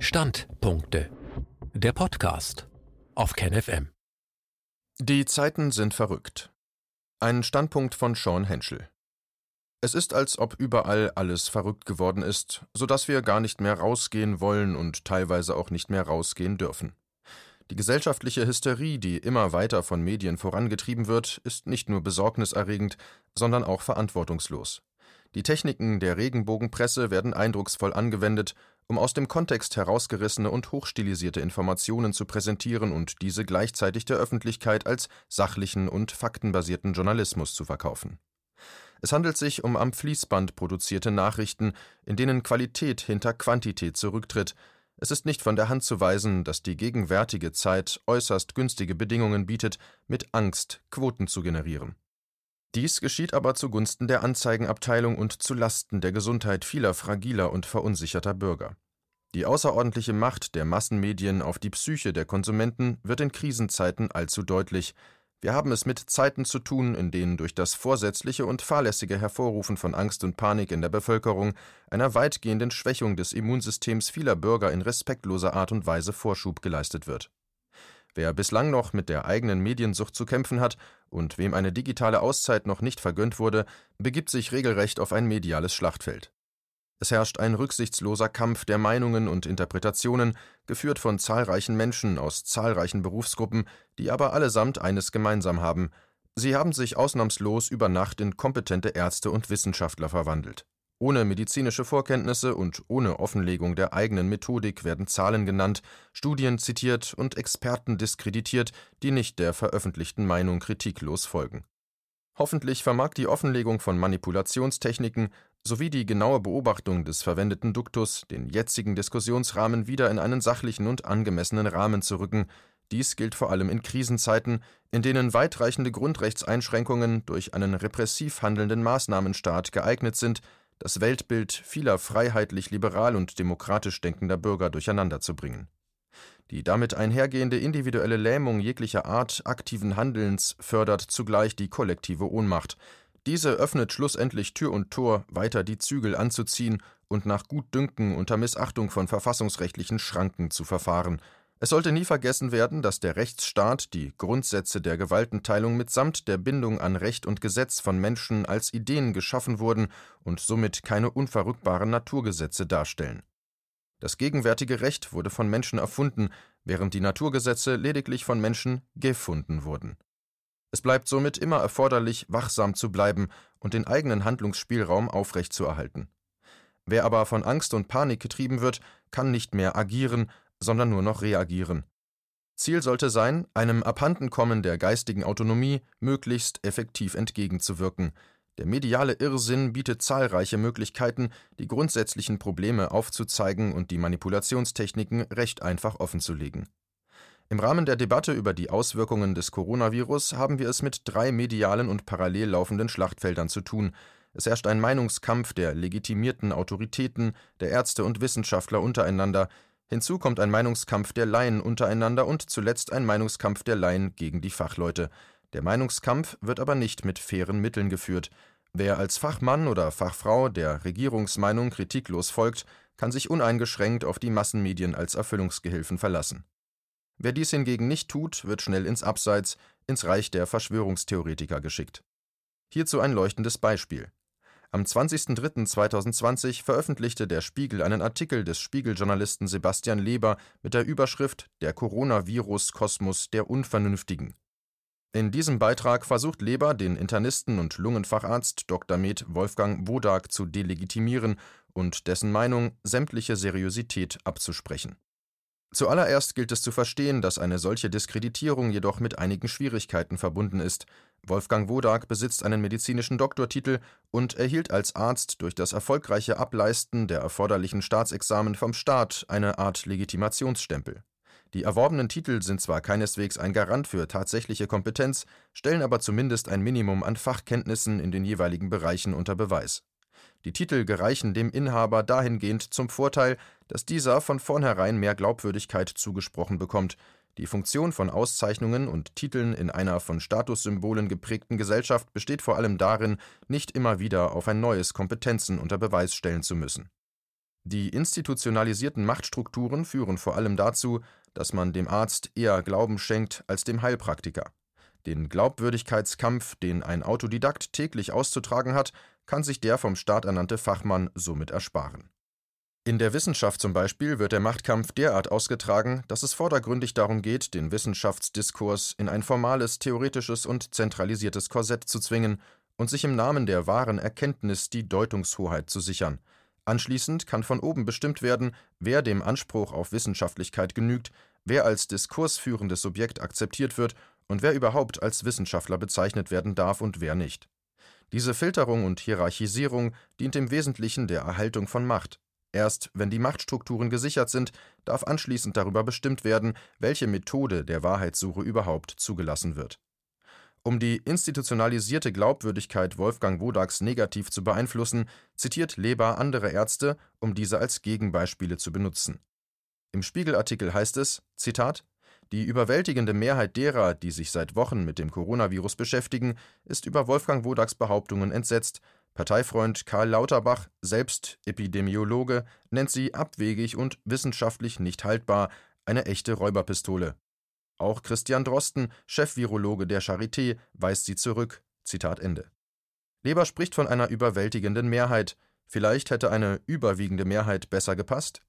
Standpunkte. Der Podcast auf KenFM. Die Zeiten sind verrückt. Ein Standpunkt von Sean Henschel. Es ist, als ob überall alles verrückt geworden ist, so dass wir gar nicht mehr rausgehen wollen und teilweise auch nicht mehr rausgehen dürfen. Die gesellschaftliche Hysterie, die immer weiter von Medien vorangetrieben wird, ist nicht nur besorgniserregend, sondern auch verantwortungslos. Die Techniken der Regenbogenpresse werden eindrucksvoll angewendet, um aus dem Kontext herausgerissene und hochstilisierte Informationen zu präsentieren und diese gleichzeitig der Öffentlichkeit als sachlichen und faktenbasierten Journalismus zu verkaufen. Es handelt sich um am Fließband produzierte Nachrichten, in denen Qualität hinter Quantität zurücktritt. Es ist nicht von der Hand zu weisen, dass die gegenwärtige Zeit äußerst günstige Bedingungen bietet, mit Angst Quoten zu generieren. Dies geschieht aber zugunsten der Anzeigenabteilung und zu Lasten der Gesundheit vieler fragiler und verunsicherter Bürger. Die außerordentliche Macht der Massenmedien auf die Psyche der Konsumenten wird in Krisenzeiten allzu deutlich. Wir haben es mit Zeiten zu tun, in denen durch das vorsätzliche und fahrlässige Hervorrufen von Angst und Panik in der Bevölkerung einer weitgehenden Schwächung des Immunsystems vieler Bürger in respektloser Art und Weise Vorschub geleistet wird. Wer bislang noch mit der eigenen Mediensucht zu kämpfen hat und wem eine digitale Auszeit noch nicht vergönnt wurde, begibt sich regelrecht auf ein mediales Schlachtfeld. Es herrscht ein rücksichtsloser Kampf der Meinungen und Interpretationen, geführt von zahlreichen Menschen aus zahlreichen Berufsgruppen, die aber allesamt eines gemeinsam haben Sie haben sich ausnahmslos über Nacht in kompetente Ärzte und Wissenschaftler verwandelt. Ohne medizinische Vorkenntnisse und ohne Offenlegung der eigenen Methodik werden Zahlen genannt, Studien zitiert und Experten diskreditiert, die nicht der veröffentlichten Meinung kritiklos folgen. Hoffentlich vermag die Offenlegung von Manipulationstechniken sowie die genaue Beobachtung des verwendeten Duktus den jetzigen Diskussionsrahmen wieder in einen sachlichen und angemessenen Rahmen zu rücken. Dies gilt vor allem in Krisenzeiten, in denen weitreichende Grundrechtseinschränkungen durch einen repressiv handelnden Maßnahmenstaat geeignet sind, das Weltbild vieler freiheitlich liberal und demokratisch denkender Bürger durcheinanderzubringen. Die damit einhergehende individuelle Lähmung jeglicher Art aktiven Handelns fördert zugleich die kollektive Ohnmacht. Diese öffnet schlussendlich Tür und Tor, weiter die Zügel anzuziehen und nach Gutdünken unter Missachtung von verfassungsrechtlichen Schranken zu verfahren, es sollte nie vergessen werden, dass der Rechtsstaat die Grundsätze der Gewaltenteilung mitsamt der Bindung an Recht und Gesetz von Menschen als Ideen geschaffen wurden und somit keine unverrückbaren Naturgesetze darstellen. Das gegenwärtige Recht wurde von Menschen erfunden, während die Naturgesetze lediglich von Menschen gefunden wurden. Es bleibt somit immer erforderlich, wachsam zu bleiben und den eigenen Handlungsspielraum aufrechtzuerhalten. Wer aber von Angst und Panik getrieben wird, kann nicht mehr agieren, sondern nur noch reagieren. Ziel sollte sein, einem Abhandenkommen der geistigen Autonomie möglichst effektiv entgegenzuwirken. Der mediale Irrsinn bietet zahlreiche Möglichkeiten, die grundsätzlichen Probleme aufzuzeigen und die Manipulationstechniken recht einfach offenzulegen. Im Rahmen der Debatte über die Auswirkungen des Coronavirus haben wir es mit drei medialen und parallel laufenden Schlachtfeldern zu tun. Es herrscht ein Meinungskampf der legitimierten Autoritäten, der Ärzte und Wissenschaftler untereinander, Hinzu kommt ein Meinungskampf der Laien untereinander und zuletzt ein Meinungskampf der Laien gegen die Fachleute. Der Meinungskampf wird aber nicht mit fairen Mitteln geführt. Wer als Fachmann oder Fachfrau der Regierungsmeinung kritiklos folgt, kann sich uneingeschränkt auf die Massenmedien als Erfüllungsgehilfen verlassen. Wer dies hingegen nicht tut, wird schnell ins Abseits, ins Reich der Verschwörungstheoretiker geschickt. Hierzu ein leuchtendes Beispiel. Am 20.03.2020 veröffentlichte der Spiegel einen Artikel des Spiegeljournalisten Sebastian Leber mit der Überschrift Der Coronavirus-Kosmos der Unvernünftigen. In diesem Beitrag versucht Leber, den Internisten und Lungenfacharzt Dr. Med Wolfgang Wodak zu delegitimieren und dessen Meinung sämtliche Seriosität abzusprechen. Zuallererst gilt es zu verstehen, dass eine solche Diskreditierung jedoch mit einigen Schwierigkeiten verbunden ist, Wolfgang Wodak besitzt einen medizinischen Doktortitel und erhielt als Arzt durch das erfolgreiche Ableisten der erforderlichen Staatsexamen vom Staat eine Art Legitimationsstempel. Die erworbenen Titel sind zwar keineswegs ein Garant für tatsächliche Kompetenz, stellen aber zumindest ein Minimum an Fachkenntnissen in den jeweiligen Bereichen unter Beweis. Die Titel gereichen dem Inhaber dahingehend zum Vorteil, dass dieser von vornherein mehr Glaubwürdigkeit zugesprochen bekommt, die Funktion von Auszeichnungen und Titeln in einer von Statussymbolen geprägten Gesellschaft besteht vor allem darin, nicht immer wieder auf ein neues Kompetenzen unter Beweis stellen zu müssen. Die institutionalisierten Machtstrukturen führen vor allem dazu, dass man dem Arzt eher Glauben schenkt als dem Heilpraktiker. Den Glaubwürdigkeitskampf, den ein Autodidakt täglich auszutragen hat, kann sich der vom Staat ernannte Fachmann somit ersparen. In der Wissenschaft zum Beispiel wird der Machtkampf derart ausgetragen, dass es vordergründig darum geht, den Wissenschaftsdiskurs in ein formales, theoretisches und zentralisiertes Korsett zu zwingen und sich im Namen der wahren Erkenntnis die Deutungshoheit zu sichern. Anschließend kann von oben bestimmt werden, wer dem Anspruch auf Wissenschaftlichkeit genügt, wer als diskursführendes Subjekt akzeptiert wird und wer überhaupt als Wissenschaftler bezeichnet werden darf und wer nicht. Diese Filterung und Hierarchisierung dient im Wesentlichen der Erhaltung von Macht. Erst wenn die Machtstrukturen gesichert sind, darf anschließend darüber bestimmt werden, welche Methode der Wahrheitssuche überhaupt zugelassen wird. Um die institutionalisierte Glaubwürdigkeit Wolfgang Wodaks negativ zu beeinflussen, zitiert Leber andere Ärzte, um diese als Gegenbeispiele zu benutzen. Im Spiegelartikel heißt es: Zitat die überwältigende Mehrheit derer, die sich seit Wochen mit dem Coronavirus beschäftigen, ist über Wolfgang Wodaks Behauptungen entsetzt, Parteifreund Karl Lauterbach, selbst Epidemiologe, nennt sie abwegig und wissenschaftlich nicht haltbar, eine echte Räuberpistole. Auch Christian Drosten, Chefvirologe der Charité, weist sie zurück. Zitat Ende. Leber spricht von einer überwältigenden Mehrheit. Vielleicht hätte eine überwiegende Mehrheit besser gepasst?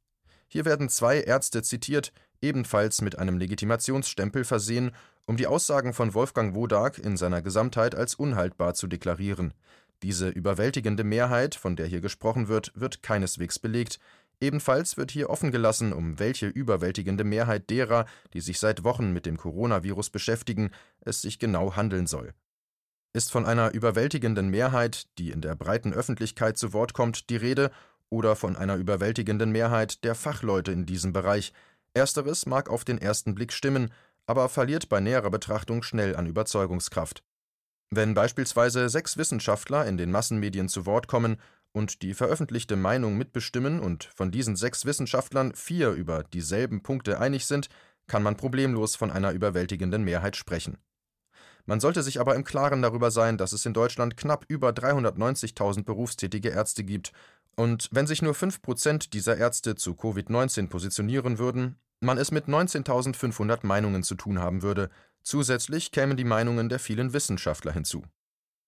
Hier werden zwei Ärzte zitiert, ebenfalls mit einem Legitimationsstempel versehen, um die Aussagen von Wolfgang Wodak in seiner Gesamtheit als unhaltbar zu deklarieren. Diese überwältigende Mehrheit, von der hier gesprochen wird, wird keineswegs belegt. Ebenfalls wird hier offen gelassen, um welche überwältigende Mehrheit derer, die sich seit Wochen mit dem Coronavirus beschäftigen, es sich genau handeln soll. Ist von einer überwältigenden Mehrheit, die in der breiten Öffentlichkeit zu Wort kommt, die Rede, oder von einer überwältigenden Mehrheit der Fachleute in diesem Bereich? Ersteres mag auf den ersten Blick stimmen, aber verliert bei näherer Betrachtung schnell an Überzeugungskraft. Wenn beispielsweise sechs Wissenschaftler in den Massenmedien zu Wort kommen und die veröffentlichte Meinung mitbestimmen und von diesen sechs Wissenschaftlern vier über dieselben Punkte einig sind, kann man problemlos von einer überwältigenden Mehrheit sprechen. Man sollte sich aber im Klaren darüber sein, dass es in Deutschland knapp über 390.000 berufstätige Ärzte gibt, und wenn sich nur 5% dieser Ärzte zu Covid-19 positionieren würden, man es mit 19.500 Meinungen zu tun haben würde, Zusätzlich kämen die Meinungen der vielen Wissenschaftler hinzu.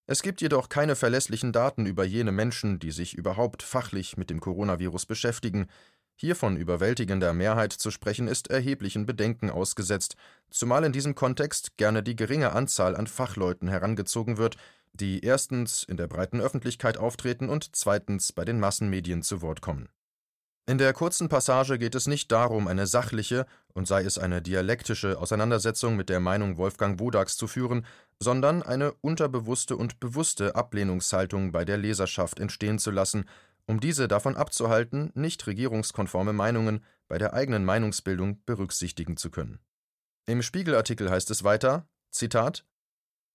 Es gibt jedoch keine verlässlichen Daten über jene Menschen, die sich überhaupt fachlich mit dem Coronavirus beschäftigen. Hier von überwältigender Mehrheit zu sprechen, ist erheblichen Bedenken ausgesetzt, zumal in diesem Kontext gerne die geringe Anzahl an Fachleuten herangezogen wird, die erstens in der breiten Öffentlichkeit auftreten und zweitens bei den Massenmedien zu Wort kommen. In der kurzen Passage geht es nicht darum, eine sachliche und sei es eine dialektische Auseinandersetzung mit der Meinung Wolfgang Wodaks zu führen, sondern eine unterbewusste und bewusste Ablehnungshaltung bei der Leserschaft entstehen zu lassen, um diese davon abzuhalten, nicht regierungskonforme Meinungen bei der eigenen Meinungsbildung berücksichtigen zu können. Im Spiegelartikel heißt es weiter: Zitat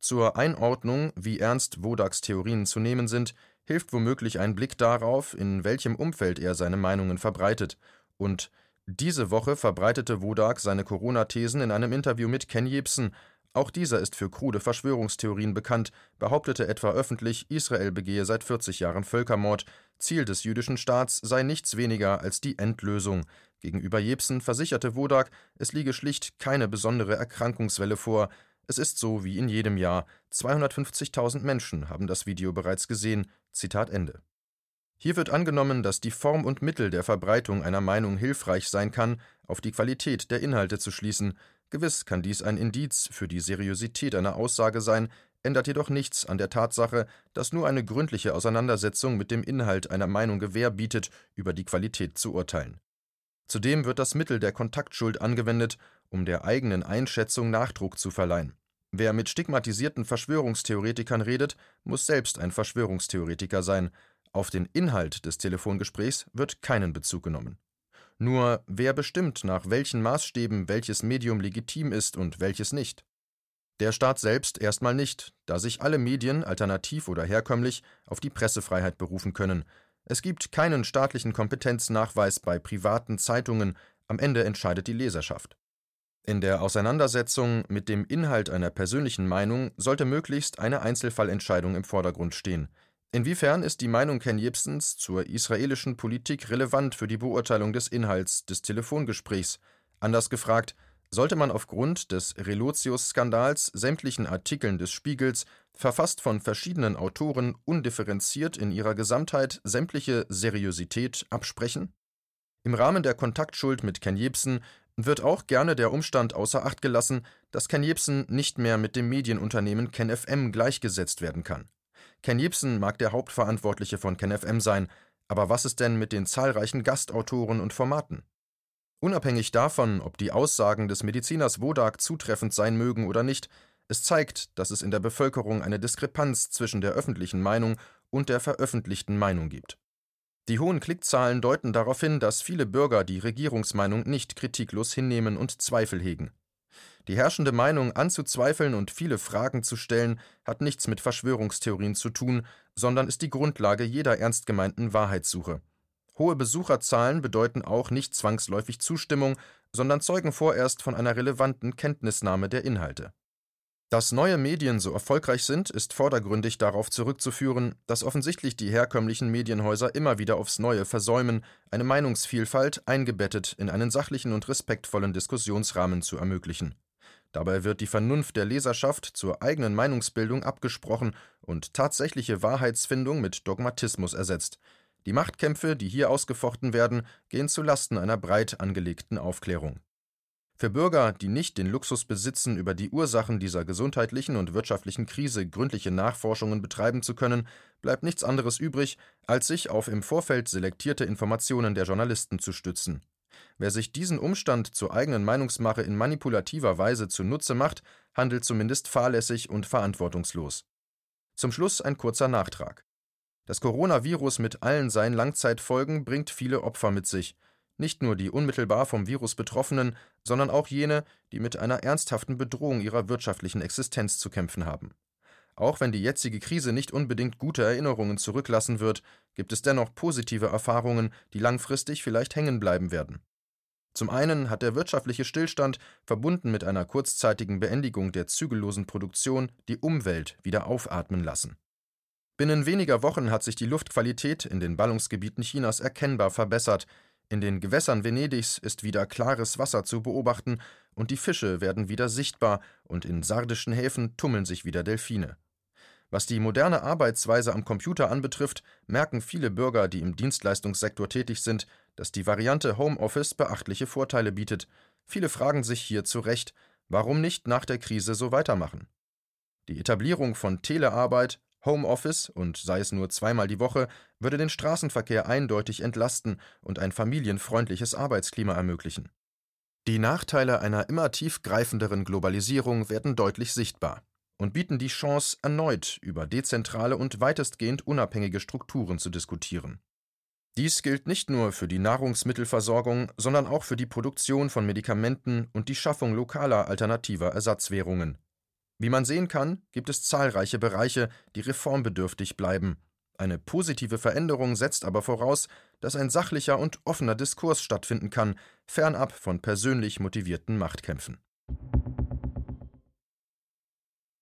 Zur Einordnung, wie ernst Wodaks Theorien zu nehmen sind, hilft womöglich ein Blick darauf, in welchem Umfeld er seine Meinungen verbreitet. Und diese Woche verbreitete Wodak seine Corona-Thesen in einem Interview mit Ken Jebsen. Auch dieser ist für krude Verschwörungstheorien bekannt, behauptete etwa öffentlich, Israel begehe seit 40 Jahren Völkermord. Ziel des jüdischen Staats sei nichts weniger als die Endlösung. Gegenüber Jebsen versicherte Wodak, es liege schlicht keine besondere Erkrankungswelle vor. Es ist so wie in jedem Jahr. 250.000 Menschen haben das Video bereits gesehen. Zitat Ende. Hier wird angenommen, dass die Form und Mittel der Verbreitung einer Meinung hilfreich sein kann, auf die Qualität der Inhalte zu schließen. Gewiss kann dies ein Indiz für die Seriosität einer Aussage sein, ändert jedoch nichts an der Tatsache, dass nur eine gründliche Auseinandersetzung mit dem Inhalt einer Meinung Gewähr bietet, über die Qualität zu urteilen. Zudem wird das Mittel der Kontaktschuld angewendet, um der eigenen Einschätzung Nachdruck zu verleihen. Wer mit stigmatisierten Verschwörungstheoretikern redet, muss selbst ein Verschwörungstheoretiker sein. Auf den Inhalt des Telefongesprächs wird keinen Bezug genommen. Nur wer bestimmt, nach welchen Maßstäben welches Medium legitim ist und welches nicht? Der Staat selbst erstmal nicht, da sich alle Medien, alternativ oder herkömmlich, auf die Pressefreiheit berufen können. Es gibt keinen staatlichen Kompetenznachweis bei privaten Zeitungen, am Ende entscheidet die Leserschaft. In der Auseinandersetzung mit dem Inhalt einer persönlichen Meinung sollte möglichst eine Einzelfallentscheidung im Vordergrund stehen. Inwiefern ist die Meinung Ken Jebsens zur israelischen Politik relevant für die Beurteilung des Inhalts des Telefongesprächs? Anders gefragt, sollte man aufgrund des Relotius-Skandals sämtlichen Artikeln des Spiegels, verfasst von verschiedenen Autoren, undifferenziert in ihrer Gesamtheit sämtliche Seriosität absprechen? Im Rahmen der Kontaktschuld mit Ken Jebsen wird auch gerne der Umstand außer Acht gelassen, dass Ken Jebsen nicht mehr mit dem Medienunternehmen KenFM gleichgesetzt werden kann. Ken Jebsen mag der Hauptverantwortliche von KenFM sein, aber was ist denn mit den zahlreichen Gastautoren und Formaten? Unabhängig davon, ob die Aussagen des Mediziners Wodak zutreffend sein mögen oder nicht, es zeigt, dass es in der Bevölkerung eine Diskrepanz zwischen der öffentlichen Meinung und der veröffentlichten Meinung gibt. Die hohen Klickzahlen deuten darauf hin, dass viele Bürger die Regierungsmeinung nicht kritiklos hinnehmen und Zweifel hegen. Die herrschende Meinung anzuzweifeln und viele Fragen zu stellen, hat nichts mit Verschwörungstheorien zu tun, sondern ist die Grundlage jeder ernst gemeinten Wahrheitssuche. Hohe Besucherzahlen bedeuten auch nicht zwangsläufig Zustimmung, sondern zeugen vorerst von einer relevanten Kenntnisnahme der Inhalte. Dass neue Medien so erfolgreich sind, ist vordergründig darauf zurückzuführen, dass offensichtlich die herkömmlichen Medienhäuser immer wieder aufs Neue versäumen, eine Meinungsvielfalt eingebettet in einen sachlichen und respektvollen Diskussionsrahmen zu ermöglichen. Dabei wird die Vernunft der Leserschaft zur eigenen Meinungsbildung abgesprochen und tatsächliche Wahrheitsfindung mit Dogmatismus ersetzt. Die Machtkämpfe, die hier ausgefochten werden, gehen zu Lasten einer breit angelegten Aufklärung. Für Bürger, die nicht den Luxus besitzen, über die Ursachen dieser gesundheitlichen und wirtschaftlichen Krise gründliche Nachforschungen betreiben zu können, bleibt nichts anderes übrig, als sich auf im Vorfeld selektierte Informationen der Journalisten zu stützen. Wer sich diesen Umstand zur eigenen Meinungsmache in manipulativer Weise zunutze macht, handelt zumindest fahrlässig und verantwortungslos. Zum Schluss ein kurzer Nachtrag. Das Coronavirus mit allen seinen Langzeitfolgen bringt viele Opfer mit sich. Nicht nur die unmittelbar vom Virus Betroffenen, sondern auch jene, die mit einer ernsthaften Bedrohung ihrer wirtschaftlichen Existenz zu kämpfen haben. Auch wenn die jetzige Krise nicht unbedingt gute Erinnerungen zurücklassen wird, gibt es dennoch positive Erfahrungen, die langfristig vielleicht hängen bleiben werden. Zum einen hat der wirtschaftliche Stillstand, verbunden mit einer kurzzeitigen Beendigung der zügellosen Produktion, die Umwelt wieder aufatmen lassen. Binnen weniger Wochen hat sich die Luftqualität in den Ballungsgebieten Chinas erkennbar verbessert, in den Gewässern Venedigs ist wieder klares Wasser zu beobachten und die Fische werden wieder sichtbar und in sardischen Häfen tummeln sich wieder Delfine. Was die moderne Arbeitsweise am Computer anbetrifft, merken viele Bürger, die im Dienstleistungssektor tätig sind, dass die Variante Homeoffice beachtliche Vorteile bietet. Viele fragen sich hier zu Recht, warum nicht nach der Krise so weitermachen? Die Etablierung von Telearbeit, Homeoffice und sei es nur zweimal die Woche würde den Straßenverkehr eindeutig entlasten und ein familienfreundliches Arbeitsklima ermöglichen. Die Nachteile einer immer tiefgreifenderen Globalisierung werden deutlich sichtbar und bieten die Chance, erneut über dezentrale und weitestgehend unabhängige Strukturen zu diskutieren. Dies gilt nicht nur für die Nahrungsmittelversorgung, sondern auch für die Produktion von Medikamenten und die Schaffung lokaler alternativer Ersatzwährungen. Wie man sehen kann, gibt es zahlreiche Bereiche, die reformbedürftig bleiben. Eine positive Veränderung setzt aber voraus, dass ein sachlicher und offener Diskurs stattfinden kann, fernab von persönlich motivierten Machtkämpfen.